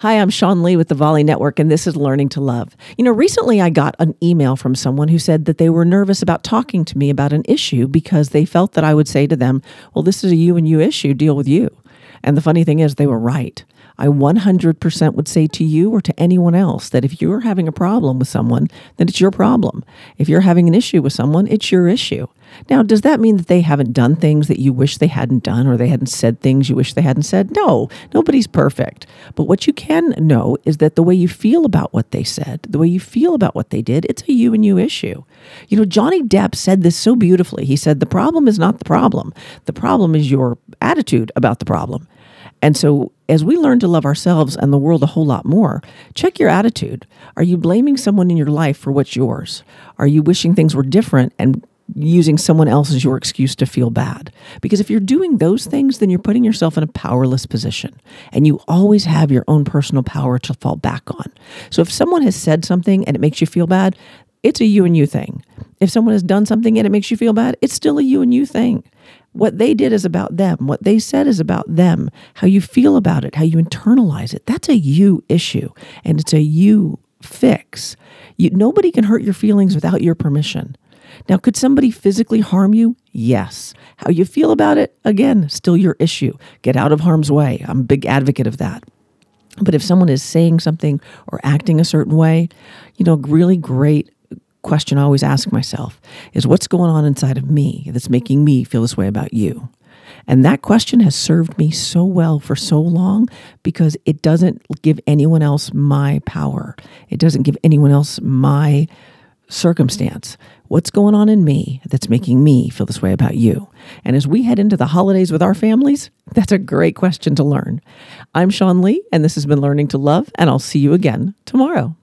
Hi, I'm Sean Lee with the Volley Network, and this is Learning to Love. You know, recently I got an email from someone who said that they were nervous about talking to me about an issue because they felt that I would say to them, Well, this is a you and you issue, deal with you. And the funny thing is, they were right. I 100% would say to you or to anyone else that if you're having a problem with someone, then it's your problem. If you're having an issue with someone, it's your issue. Now, does that mean that they haven't done things that you wish they hadn't done or they hadn't said things you wish they hadn't said? No, nobody's perfect. But what you can know is that the way you feel about what they said, the way you feel about what they did, it's a you and you issue. You know, Johnny Depp said this so beautifully. He said, The problem is not the problem, the problem is your attitude about the problem. And so, as we learn to love ourselves and the world a whole lot more, check your attitude. Are you blaming someone in your life for what's yours? Are you wishing things were different and using someone else as your excuse to feel bad. Because if you're doing those things, then you're putting yourself in a powerless position. And you always have your own personal power to fall back on. So if someone has said something and it makes you feel bad, it's a you and you thing. If someone has done something and it makes you feel bad, it's still a you and you thing. What they did is about them. What they said is about them. How you feel about it, how you internalize it, that's a you issue. And it's a you fix. You, nobody can hurt your feelings without your permission. Now, could somebody physically harm you? Yes. How you feel about it, again, still your issue. Get out of harm's way. I'm a big advocate of that. But if someone is saying something or acting a certain way, you know, really great question I always ask myself is what's going on inside of me that's making me feel this way about you? And that question has served me so well for so long because it doesn't give anyone else my power. It doesn't give anyone else my circumstance. What's going on in me that's making me feel this way about you? And as we head into the holidays with our families, that's a great question to learn. I'm Sean Lee, and this has been Learning to Love, and I'll see you again tomorrow.